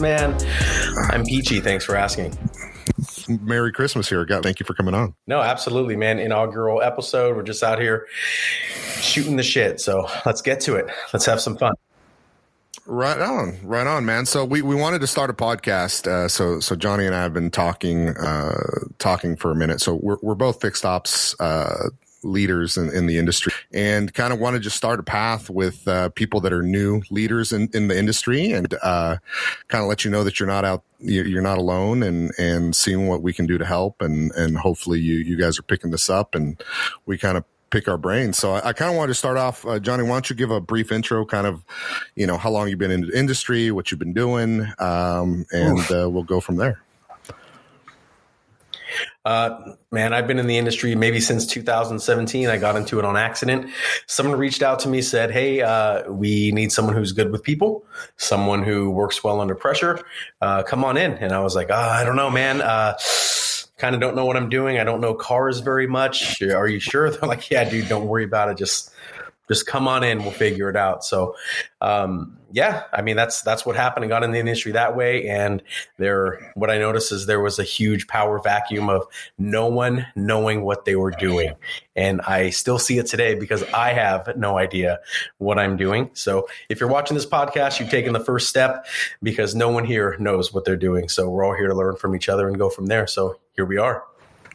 man. I'm peachy. Thanks for asking. Merry Christmas here. God, thank you for coming on. No, absolutely, man. Inaugural episode. We're just out here shooting the shit. So let's get to it. Let's have some fun. Right on, right on, man. So we, we wanted to start a podcast. Uh, so so Johnny and I have been talking uh, talking for a minute. So we're we're both fixed ops uh, leaders in, in the industry and kind of want to just start a path with uh, people that are new leaders in, in the industry and uh, kind of let you know that you're not out you're not alone and and seeing what we can do to help and and hopefully you you guys are picking this up and we kind of pick our brains. So I, I kind of wanted to start off, uh, Johnny. Why don't you give a brief intro, kind of, you know, how long you've been in the industry, what you've been doing, um, and uh, we'll go from there. Uh, man, I've been in the industry maybe since 2017. I got into it on accident. Someone reached out to me, said, "Hey, uh, we need someone who's good with people, someone who works well under pressure. Uh, come on in." And I was like, oh, "I don't know, man. Uh, kind of don't know what I'm doing. I don't know cars very much. Are you sure?" They're like, "Yeah, dude, don't worry about it. Just." Just come on in we'll figure it out. So um, yeah i mean that's that's what happened i got in the industry that way. And there what i noticed is there was a huge power vacuum of no one knowing what they were doing. And i still see it today because i have no idea what i'm doing. So if you're watching this podcast you've taken the first step because no one here knows what they're doing. So we're all here to learn from each other and go from there. So here we are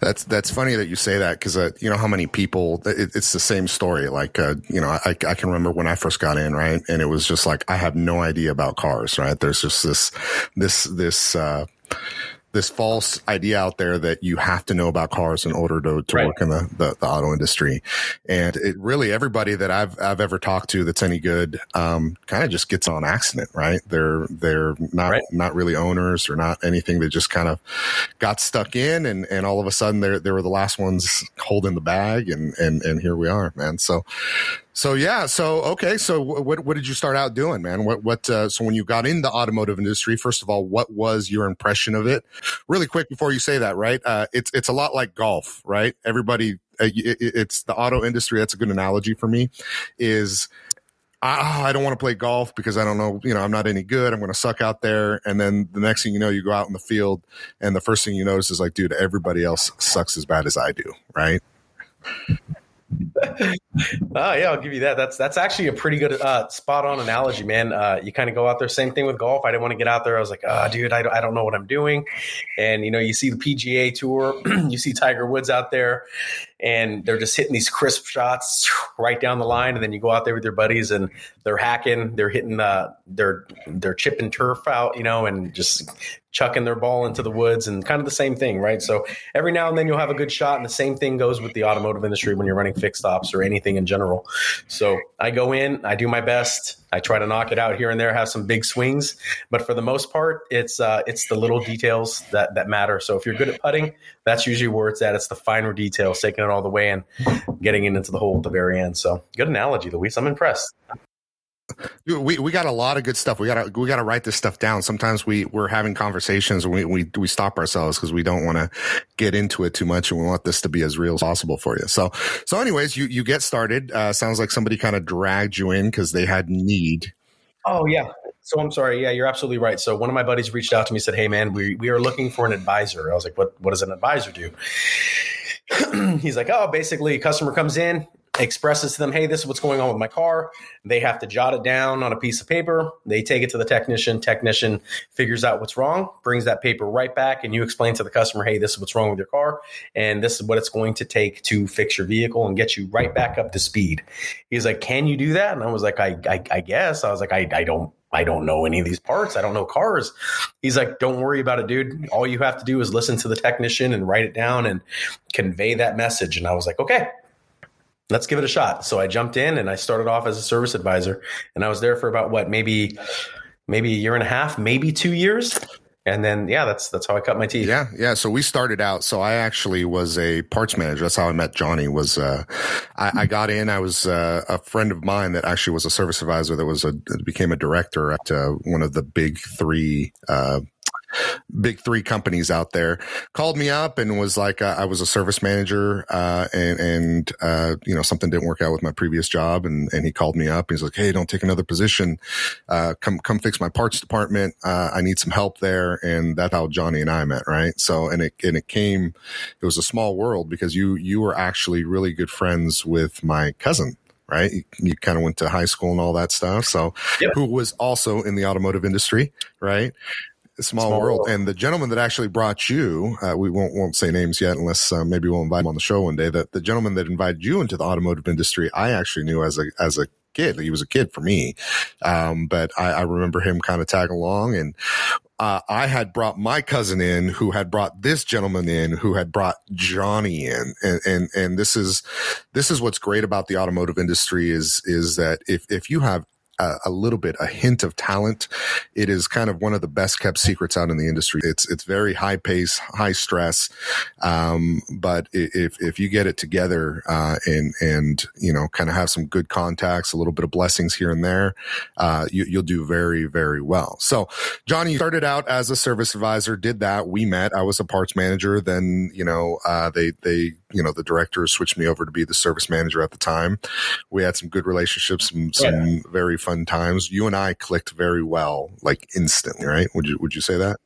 that's that's funny that you say that because uh, you know how many people it, it's the same story. Like uh, you know, I, I can remember when I first got in, right, and it was just like I have no idea about cars, right? There's just this this this. Uh, this false idea out there that you have to know about cars in order to, to right. work in the, the, the, auto industry. And it really, everybody that I've, I've ever talked to that's any good, um, kind of just gets on accident, right? They're, they're not, right. not really owners or not anything. They just kind of got stuck in and, and all of a sudden they're, they were the last ones holding the bag and, and, and here we are, man. So, so yeah, so okay, so what what did you start out doing, man? What what uh, so when you got in the automotive industry, first of all, what was your impression of it? Really quick before you say that, right? Uh, it's it's a lot like golf, right? Everybody, uh, it, it's the auto industry. That's a good analogy for me. Is I, I don't want to play golf because I don't know, you know, I'm not any good. I'm going to suck out there. And then the next thing you know, you go out in the field and the first thing you notice is like, dude, everybody else sucks as bad as I do. Right oh yeah, I'll give you that. That's that's actually a pretty good uh, spot on analogy, man. Uh, you kind of go out there. Same thing with golf. I didn't want to get out there. I was like, oh, dude, I I don't know what I'm doing. And you know, you see the PGA Tour, you see Tiger Woods out there, and they're just hitting these crisp shots right down the line. And then you go out there with your buddies, and they're hacking, they're hitting, uh, they're they're chipping turf out, you know, and just chucking their ball into the woods and kind of the same thing, right? So every now and then you'll have a good shot, and the same thing goes with the automotive industry when you're running fixed ops or anything in general. So I go in, I do my best, I try to knock it out here and there, have some big swings, but for the most part, it's uh, it's the little details that that matter. So if you're good at putting, that's usually where it's at. It's the finer details, taking it all the way and getting it into the hole at the very end. So good analogy, Luis. I'm impressed we we got a lot of good stuff. We got to we got to write this stuff down. Sometimes we we're having conversations and we we we stop ourselves because we don't want to get into it too much and we want this to be as real as possible for you. So so anyways, you you get started. Uh, sounds like somebody kind of dragged you in because they had need. Oh yeah. So I'm sorry. Yeah, you're absolutely right. So one of my buddies reached out to me and said, "Hey man, we we are looking for an advisor." I was like, "What what does an advisor do?" He's like, "Oh, basically, a customer comes in, expresses to them, hey, this is what's going on with my car. They have to jot it down on a piece of paper. They take it to the technician. Technician figures out what's wrong, brings that paper right back, and you explain to the customer, hey, this is what's wrong with your car, and this is what it's going to take to fix your vehicle and get you right back up to speed. He's like, can you do that? And I was like, I, I, I guess. I was like, I, I don't I don't know any of these parts. I don't know cars. He's like, don't worry about it, dude. All you have to do is listen to the technician and write it down and convey that message. And I was like, okay, let's give it a shot. So I jumped in and I started off as a service advisor and I was there for about what, maybe, maybe a year and a half, maybe two years. And then, yeah, that's, that's how I cut my teeth. Yeah. Yeah. So we started out. So I actually was a parts manager. That's how I met Johnny was, uh, I, I got in, I was, uh, a friend of mine that actually was a service advisor that was a, became a director at, uh, one of the big three, uh, big three companies out there, called me up and was like, uh, I was a service manager, uh, and, and, uh, you know, something didn't work out with my previous job. And, and he called me up. He's like, Hey, don't take another position. Uh, come, come fix my parts department. Uh, I need some help there. And that's how Johnny and I met. Right. So, and it, and it came, it was a small world because you, you were actually really good friends with my cousin right? You, you kind of went to high school and all that stuff. So, yep. who was also in the automotive industry, right? Small, Small world. world. And the gentleman that actually brought you, uh, we won't won't say names yet, unless uh, maybe we'll invite him on the show one day. That the gentleman that invited you into the automotive industry, I actually knew as a as a kid. He was a kid for me, um, but I, I remember him kind of tag along and. Uh, I had brought my cousin in who had brought this gentleman in who had brought Johnny in. And, and, and this is, this is what's great about the automotive industry is, is that if, if you have a, a, little bit, a hint of talent. It is kind of one of the best kept secrets out in the industry. It's it's very high pace, high stress, um, but if if you get it together uh, and and you know kind of have some good contacts, a little bit of blessings here and there, uh, you, you'll do very very well. So, Johnny, started out as a service advisor, did that. We met. I was a parts manager. Then you know uh, they they you know the director switched me over to be the service manager at the time. We had some good relationships, some, some yeah. very fun times. You and I clicked very well, like instantly, right? Would you would you say that?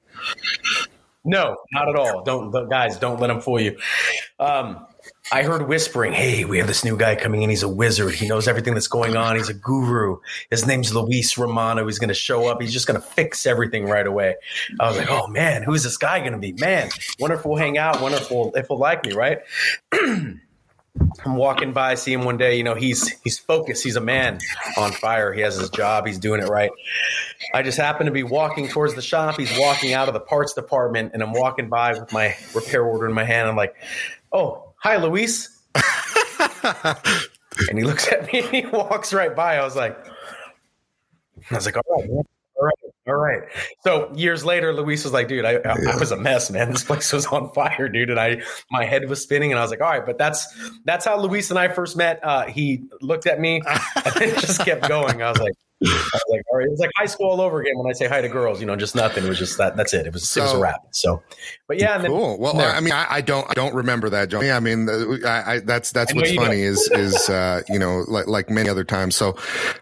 No, not at all. Don't guys, don't let them fool you. Um, I heard whispering, "Hey, we have this new guy coming in. He's a wizard. He knows everything that's going on. He's a guru. His name's Luis Romano. He's going to show up. He's just going to fix everything right away." I was like, "Oh man, who's this guy going to be? Man, wonderful hang out. Wonderful if he'll like me, right?" I'm walking by, see him one day. You know, he's he's focused. He's a man on fire. He has his job. He's doing it right. I just happen to be walking towards the shop. He's walking out of the parts department, and I'm walking by with my repair order in my hand. I'm like, "Oh, hi, Luis." and he looks at me and he walks right by. I was like, I was like, "All right, man. all right." All right. So years later, Luis was like, dude, I, I, yeah. I, was a mess, man. This place was on fire, dude. And I, my head was spinning and I was like, all right, but that's, that's how Luis and I first met. Uh, he looked at me and just kept going. I was like, like, all right, it was like high school all over again. When I say hi to girls, you know, just nothing. It was just that. That's it. It was so, it was a wrap. So, but yeah, cool. Then, well, there. I mean, I, I, don't, I don't remember that, John. Yeah, I mean, I, I that's that's what's funny is is uh, you know, like like many other times. So,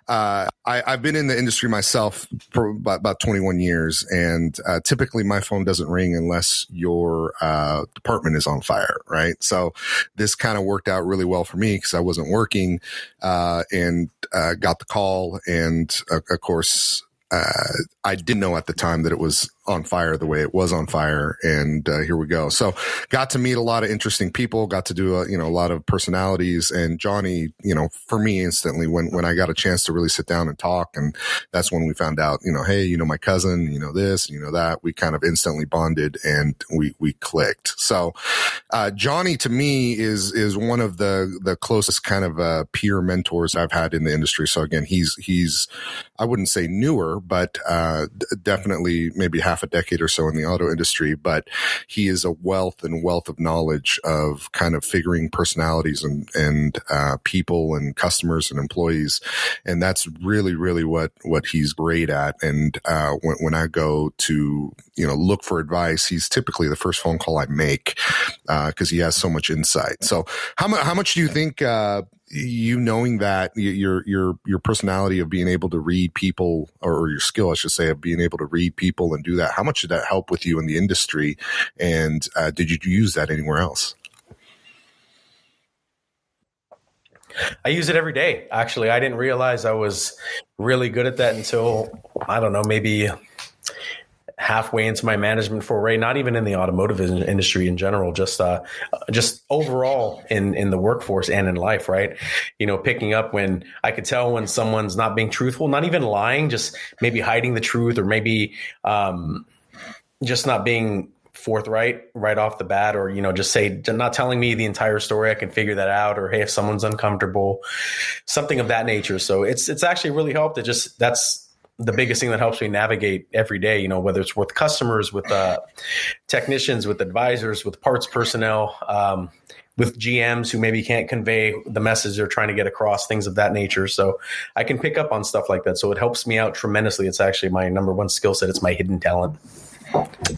uh, I, I've been in the industry myself for about, about 21 years, and uh, typically my phone doesn't ring unless your uh, department is on fire, right? So, this kind of worked out really well for me because I wasn't working, uh, and uh, got the call and and uh, of course, uh, I didn't know at the time that it was on fire the way it was on fire. And uh, here we go. So got to meet a lot of interesting people, got to do a, you know, a lot of personalities and Johnny, you know, for me instantly when, when I got a chance to really sit down and talk. And that's when we found out, you know, Hey, you know, my cousin, you know, this, you know, that we kind of instantly bonded and we, we clicked. So, uh, Johnny to me is, is one of the, the closest kind of, uh, peer mentors I've had in the industry. So again, he's, he's, I wouldn't say newer, but, uh, definitely maybe half half a decade or so in the auto industry, but he is a wealth and wealth of knowledge of kind of figuring personalities and, and, uh, people and customers and employees. And that's really, really what, what he's great at. And, uh, when, when I go to, you know, look for advice, he's typically the first phone call I make, uh, cause he has so much insight. So how much, how much do you think, uh, you knowing that your your your personality of being able to read people or your skill, I should say, of being able to read people and do that. How much did that help with you in the industry? And uh, did you use that anywhere else? I use it every day. Actually, I didn't realize I was really good at that until I don't know, maybe halfway into my management foray, not even in the automotive industry in general, just uh, just overall in in the workforce and in life, right? You know, picking up when I could tell when someone's not being truthful, not even lying, just maybe hiding the truth, or maybe um, just not being forthright right off the bat or you know just say not telling me the entire story. I can figure that out or hey if someone's uncomfortable something of that nature. So it's it's actually really helped. It just that's the biggest thing that helps me navigate every day, you know, whether it's with customers, with uh, technicians, with advisors, with parts personnel, um, with GMs who maybe can't convey the message they're trying to get across, things of that nature. So I can pick up on stuff like that. So it helps me out tremendously. It's actually my number one skill set. It's my hidden talent.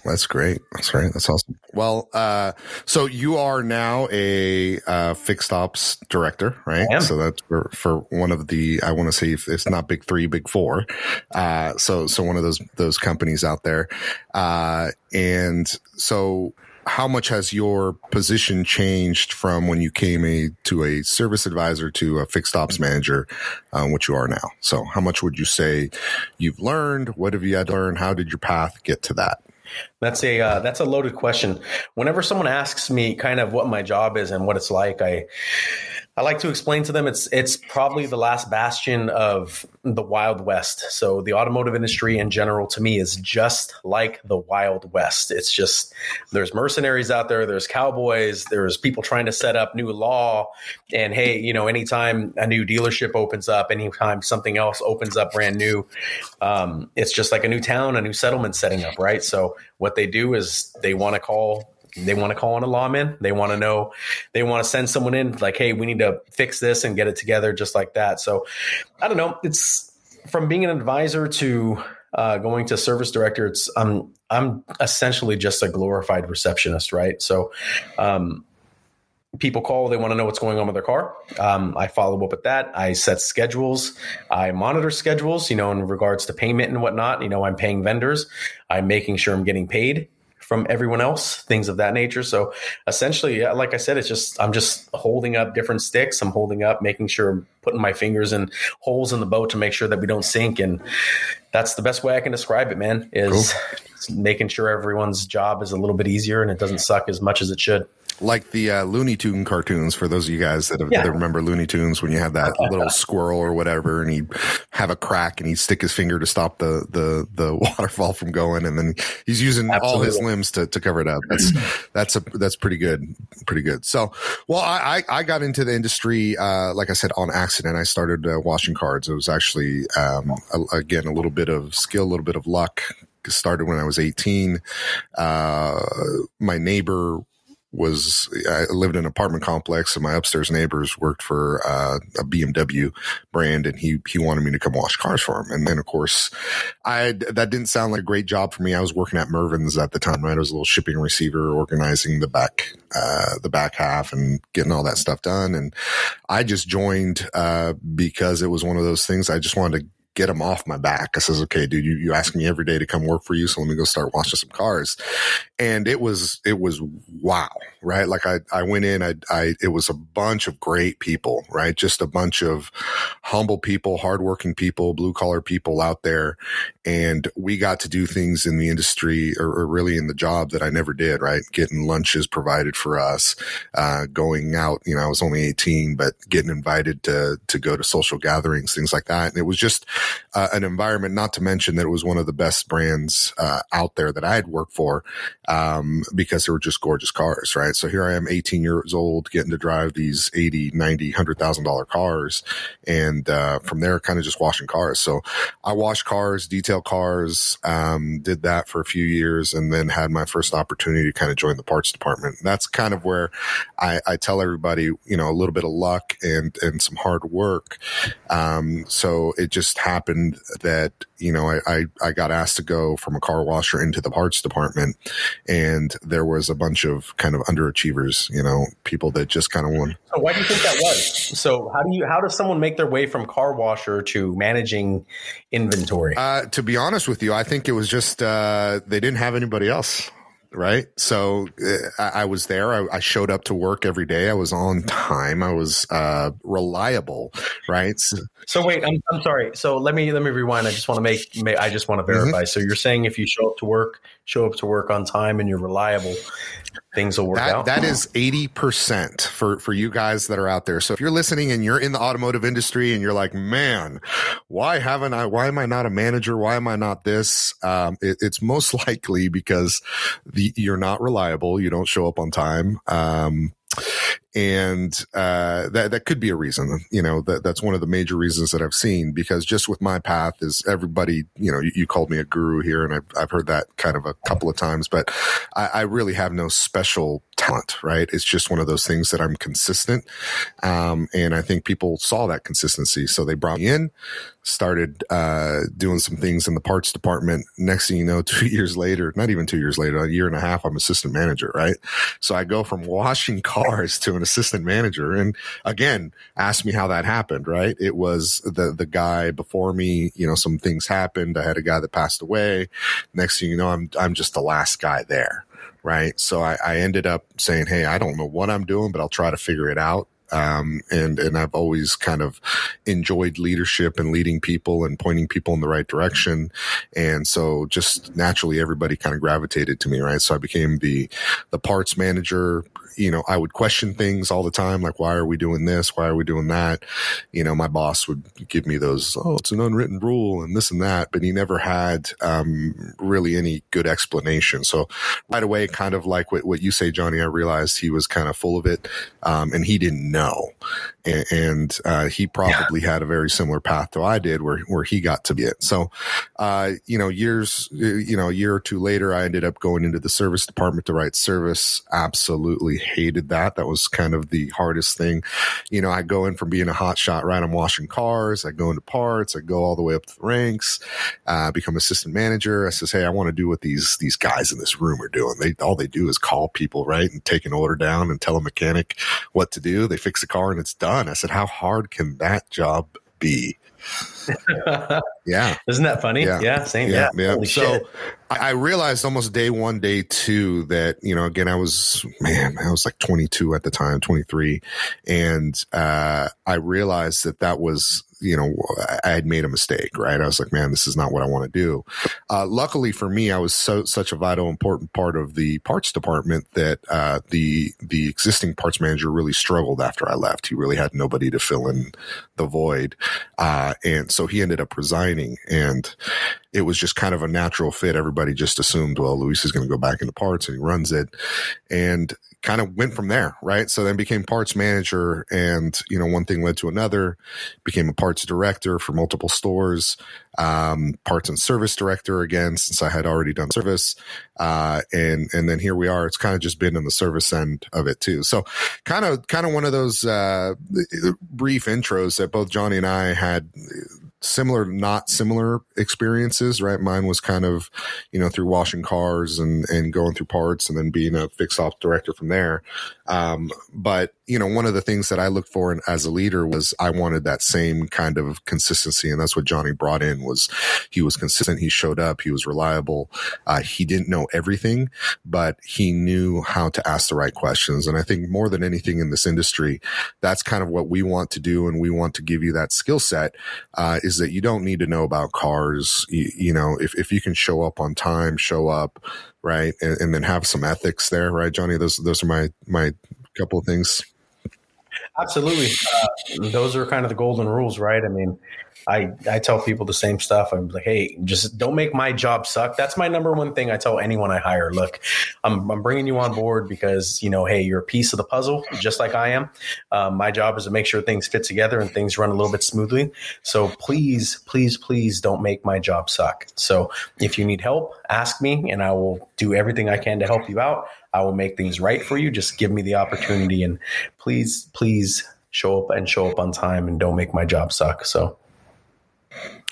That's great. That's right. That's awesome. Well, uh, so you are now a uh, fixed ops director, right? So that's for, for one of the I want to say if it's not big three, big four. Uh, so so one of those those companies out there, uh, and so how much has your position changed from when you came a, to a service advisor to a fixed ops manager, um, which you are now? So how much would you say you've learned? What have you had to learn? How did your path get to that? That's a uh, that's a loaded question. Whenever someone asks me kind of what my job is and what it's like, I I like to explain to them it's it's probably the last bastion of the Wild West. So the automotive industry in general to me is just like the Wild West. It's just there's mercenaries out there, there's cowboys, there's people trying to set up new law and hey, you know, anytime a new dealership opens up, anytime something else opens up brand new, um, it's just like a new town, a new settlement setting up, right? So what they do is they want to call they want to call in a lawman. They want to know, they want to send someone in like, hey, we need to fix this and get it together just like that. So I don't know. It's from being an advisor to uh, going to service director. It's I'm I'm essentially just a glorified receptionist, right? So um, people call they want to know what's going on with their car um, i follow up with that i set schedules i monitor schedules you know in regards to payment and whatnot you know i'm paying vendors i'm making sure i'm getting paid from everyone else, things of that nature. So essentially, like I said, it's just I'm just holding up different sticks. I'm holding up, making sure I'm putting my fingers in holes in the boat to make sure that we don't sink. And that's the best way I can describe it, man. Is cool. Making sure everyone's job is a little bit easier and it doesn't suck as much as it should like the uh, Looney Tune cartoons for those of you guys that, have, yeah. that remember Looney Tunes when you have that little squirrel or whatever and he'd have a crack and he'd stick his finger to stop the, the, the waterfall from going. And then he's using Absolutely. all his limbs to, to cover it up. That's, that's a, that's pretty good. Pretty good. So, well, I, I, I got into the industry, uh, like I said, on accident. I started uh, washing cards. It was actually, um, a, again, a little bit of skill, a little bit of luck started when I was 18. Uh, my neighbor was I lived in an apartment complex and my upstairs neighbors worked for uh, a BMW brand and he he wanted me to come wash cars for him. And then of course I that didn't sound like a great job for me. I was working at Mervyn's at the time right? I was a little shipping receiver organizing the back uh, the back half and getting all that stuff done. And I just joined uh, because it was one of those things. I just wanted to get them off my back. I says, okay, dude, you, you ask me every day to come work for you. So let me go start washing some cars. And it was, it was wow, right? Like I, I went in, I, I, it was a bunch of great people, right? Just a bunch of humble people, hardworking people, blue collar people out there. And we got to do things in the industry or, or really in the job that I never did, right? Getting lunches provided for us, uh, going out, you know, I was only 18, but getting invited to, to go to social gatherings, things like that. And it was just, uh, an environment, not to mention that it was one of the best brands uh, out there that I had worked for um, because they were just gorgeous cars, right? So here I am, 18 years old, getting to drive these 80, 90, $100,000 cars. And uh, from there, kind of just washing cars. So I washed cars, detail cars, um, did that for a few years, and then had my first opportunity to kind of join the parts department. And that's kind of where I, I tell everybody, you know, a little bit of luck and, and some hard work. Um, so it just happened that you know I, I, I got asked to go from a car washer into the parts department, and there was a bunch of kind of underachievers, you know, people that just kind of won. So why do you think that was? So how do you how does someone make their way from car washer to managing inventory? Uh, to be honest with you, I think it was just uh, they didn't have anybody else right? So uh, I, I, was there. I, I, showed up to work every day. I was on time. I was uh, reliable, right? So, so, wait, I'm, I'm sorry. So let me let me rewind. I just want to make, make I just want to mm-hmm. verify. Mm-hmm. So you're saying if you show up to work, show up to work on time, and you're reliable, things will work that, out. That is 80% for, for you guys that are out there. So if you're listening and you're in the automotive industry and you're like, man, why haven't I, why am I not a manager? Why am I not this? Um, it, it's most likely because the, you're not reliable. You don't show up on time. Um, and uh, that that could be a reason. You know, that that's one of the major reasons that I've seen because just with my path is everybody. You know, you, you called me a guru here, and I've I've heard that kind of a couple of times, but I, I really have no special talent. Right? It's just one of those things that I'm consistent, um, and I think people saw that consistency, so they brought me in started uh, doing some things in the parts department. Next thing you know, two years later, not even two years later, a year and a half, I'm assistant manager, right? So I go from washing cars to an assistant manager. And again, ask me how that happened, right? It was the, the guy before me, you know, some things happened. I had a guy that passed away. Next thing you know, I'm, I'm just the last guy there. Right. So I, I ended up saying, Hey, I don't know what I'm doing, but I'll try to figure it out um, and and I've always kind of enjoyed leadership and leading people and pointing people in the right direction, and so just naturally everybody kind of gravitated to me, right? So I became the the parts manager, you know, I would question things all the time, like, why are we doing this? Why are we doing that? You know, my boss would give me those, oh, it's an unwritten rule and this and that, but he never had, um, really any good explanation. So right away, kind of like what, what you say, Johnny, I realized he was kind of full of it. Um, and he didn't. And, and uh, he probably yeah. had a very similar path to I did where, where he got to be it. So, uh, you know, years, you know, a year or two later, I ended up going into the service department to write service. Absolutely hated that. That was kind of the hardest thing. You know, I go in from being a hot shot, right? I'm washing cars. I go into parts. I go all the way up the ranks, uh, become assistant manager. I says, Hey, I want to do what these, these guys in this room are doing. They, all they do is call people, right? And take an order down and tell a mechanic what to do. They fix a car and it's done. I said, how hard can that job be? Yeah. Isn't that funny? Yeah. yeah same. Yeah. Yeah. yeah. So I realized almost day one, day two that, you know, again, I was, man, I was like 22 at the time, 23. And, uh, I realized that that was you know, I had made a mistake, right? I was like, man, this is not what I want to do. Uh, luckily for me, I was so, such a vital, important part of the parts department that, uh, the, the existing parts manager really struggled after I left. He really had nobody to fill in the void. Uh, and so he ended up resigning. And it was just kind of a natural fit. Everybody just assumed, well, Luis is going to go back into parts and he runs it. And kind of went from there, right? So then became parts manager and, you know, one thing led to another, became a parts director for multiple stores, um, parts and service director again, since I had already done service. Uh, and, and then here we are. It's kind of just been in the service end of it too. So kind of, kind of one of those, uh, brief intros that both Johnny and I had similar, not similar experiences, right? Mine was kind of, you know, through washing cars and, and going through parts and then being a fix ops director from there. Um, but you know, one of the things that I looked for in, as a leader was I wanted that same kind of consistency. And that's what Johnny brought in was he was consistent. He showed up. He was reliable. Uh, he didn't know everything, but he knew how to ask the right questions. And I think more than anything in this industry, that's kind of what we want to do. And we want to give you that skill set, uh, is that you don't need to know about cars. You, you know, if, if you can show up on time, show up, right. And, and then have some ethics there, right, Johnny? Those, those are my, my couple of things. Absolutely. Uh, those are kind of the golden rules, right? I mean, I, I tell people the same stuff. I'm like, hey, just don't make my job suck. That's my number one thing I tell anyone I hire. Look, I'm, I'm bringing you on board because, you know, hey, you're a piece of the puzzle, just like I am. Um, my job is to make sure things fit together and things run a little bit smoothly. So please, please, please don't make my job suck. So if you need help, ask me and I will do everything I can to help you out. I will make things right for you. Just give me the opportunity and please, please show up and show up on time and don't make my job suck. So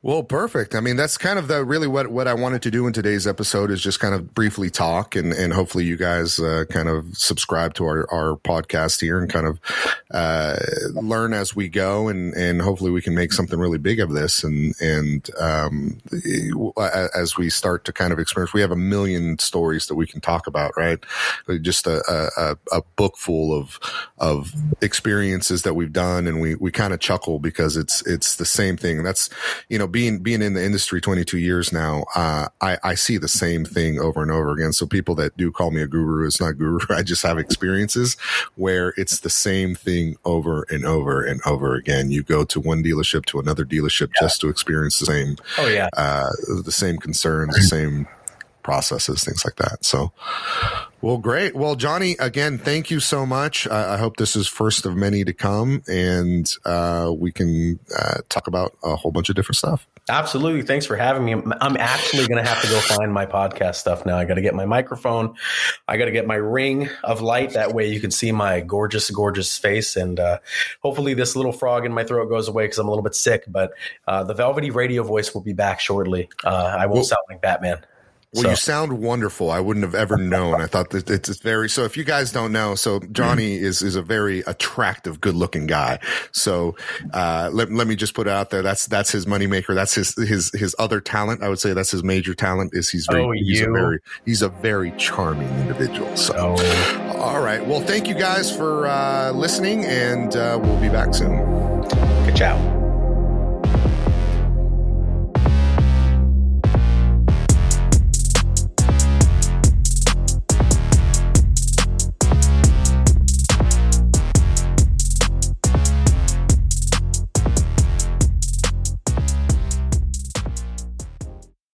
well, perfect. I mean, that's kind of the really what, what I wanted to do in today's episode is just kind of briefly talk and, and hopefully you guys uh, kind of subscribe to our, our podcast here and kind of uh, learn as we go and, and hopefully we can make something really big of this. And, and um, as we start to kind of experience, we have a million stories that we can talk about, right? Just a, a, a book full of, of experiences that we've done. And we, we kind of chuckle because it's, it's the same thing. That's, you know, being being in the industry 22 years now, uh, I, I see the same thing over and over again. So people that do call me a guru, it's not guru. I just have experiences where it's the same thing over and over and over again. You go to one dealership to another dealership yeah. just to experience the same. Oh yeah, uh, the same concerns, the same processes, things like that. So Well, great. Well, Johnny, again, thank you so much. I hope this is first of many to come, and uh, we can uh, talk about a whole bunch of different stuff. Absolutely. Thanks for having me. I'm actually going to have to go find my podcast stuff now. I got to get my microphone. I got to get my ring of light. That way you can see my gorgeous, gorgeous face. And uh, hopefully this little frog in my throat goes away because I'm a little bit sick. But uh, the velvety radio voice will be back shortly. Uh, I won't well, sound like Batman. Well, so. you sound wonderful. I wouldn't have ever known. I thought that it's very, so if you guys don't know, so Johnny mm. is, is a very attractive, good looking guy. So, uh, let, let me just put it out there. That's, that's his moneymaker. That's his, his, his other talent. I would say that's his major talent is he's very, oh, he's a very, he's a very charming individual. So, oh. all right. Well, thank you guys for, uh, listening and, uh, we'll be back soon. Good ciao.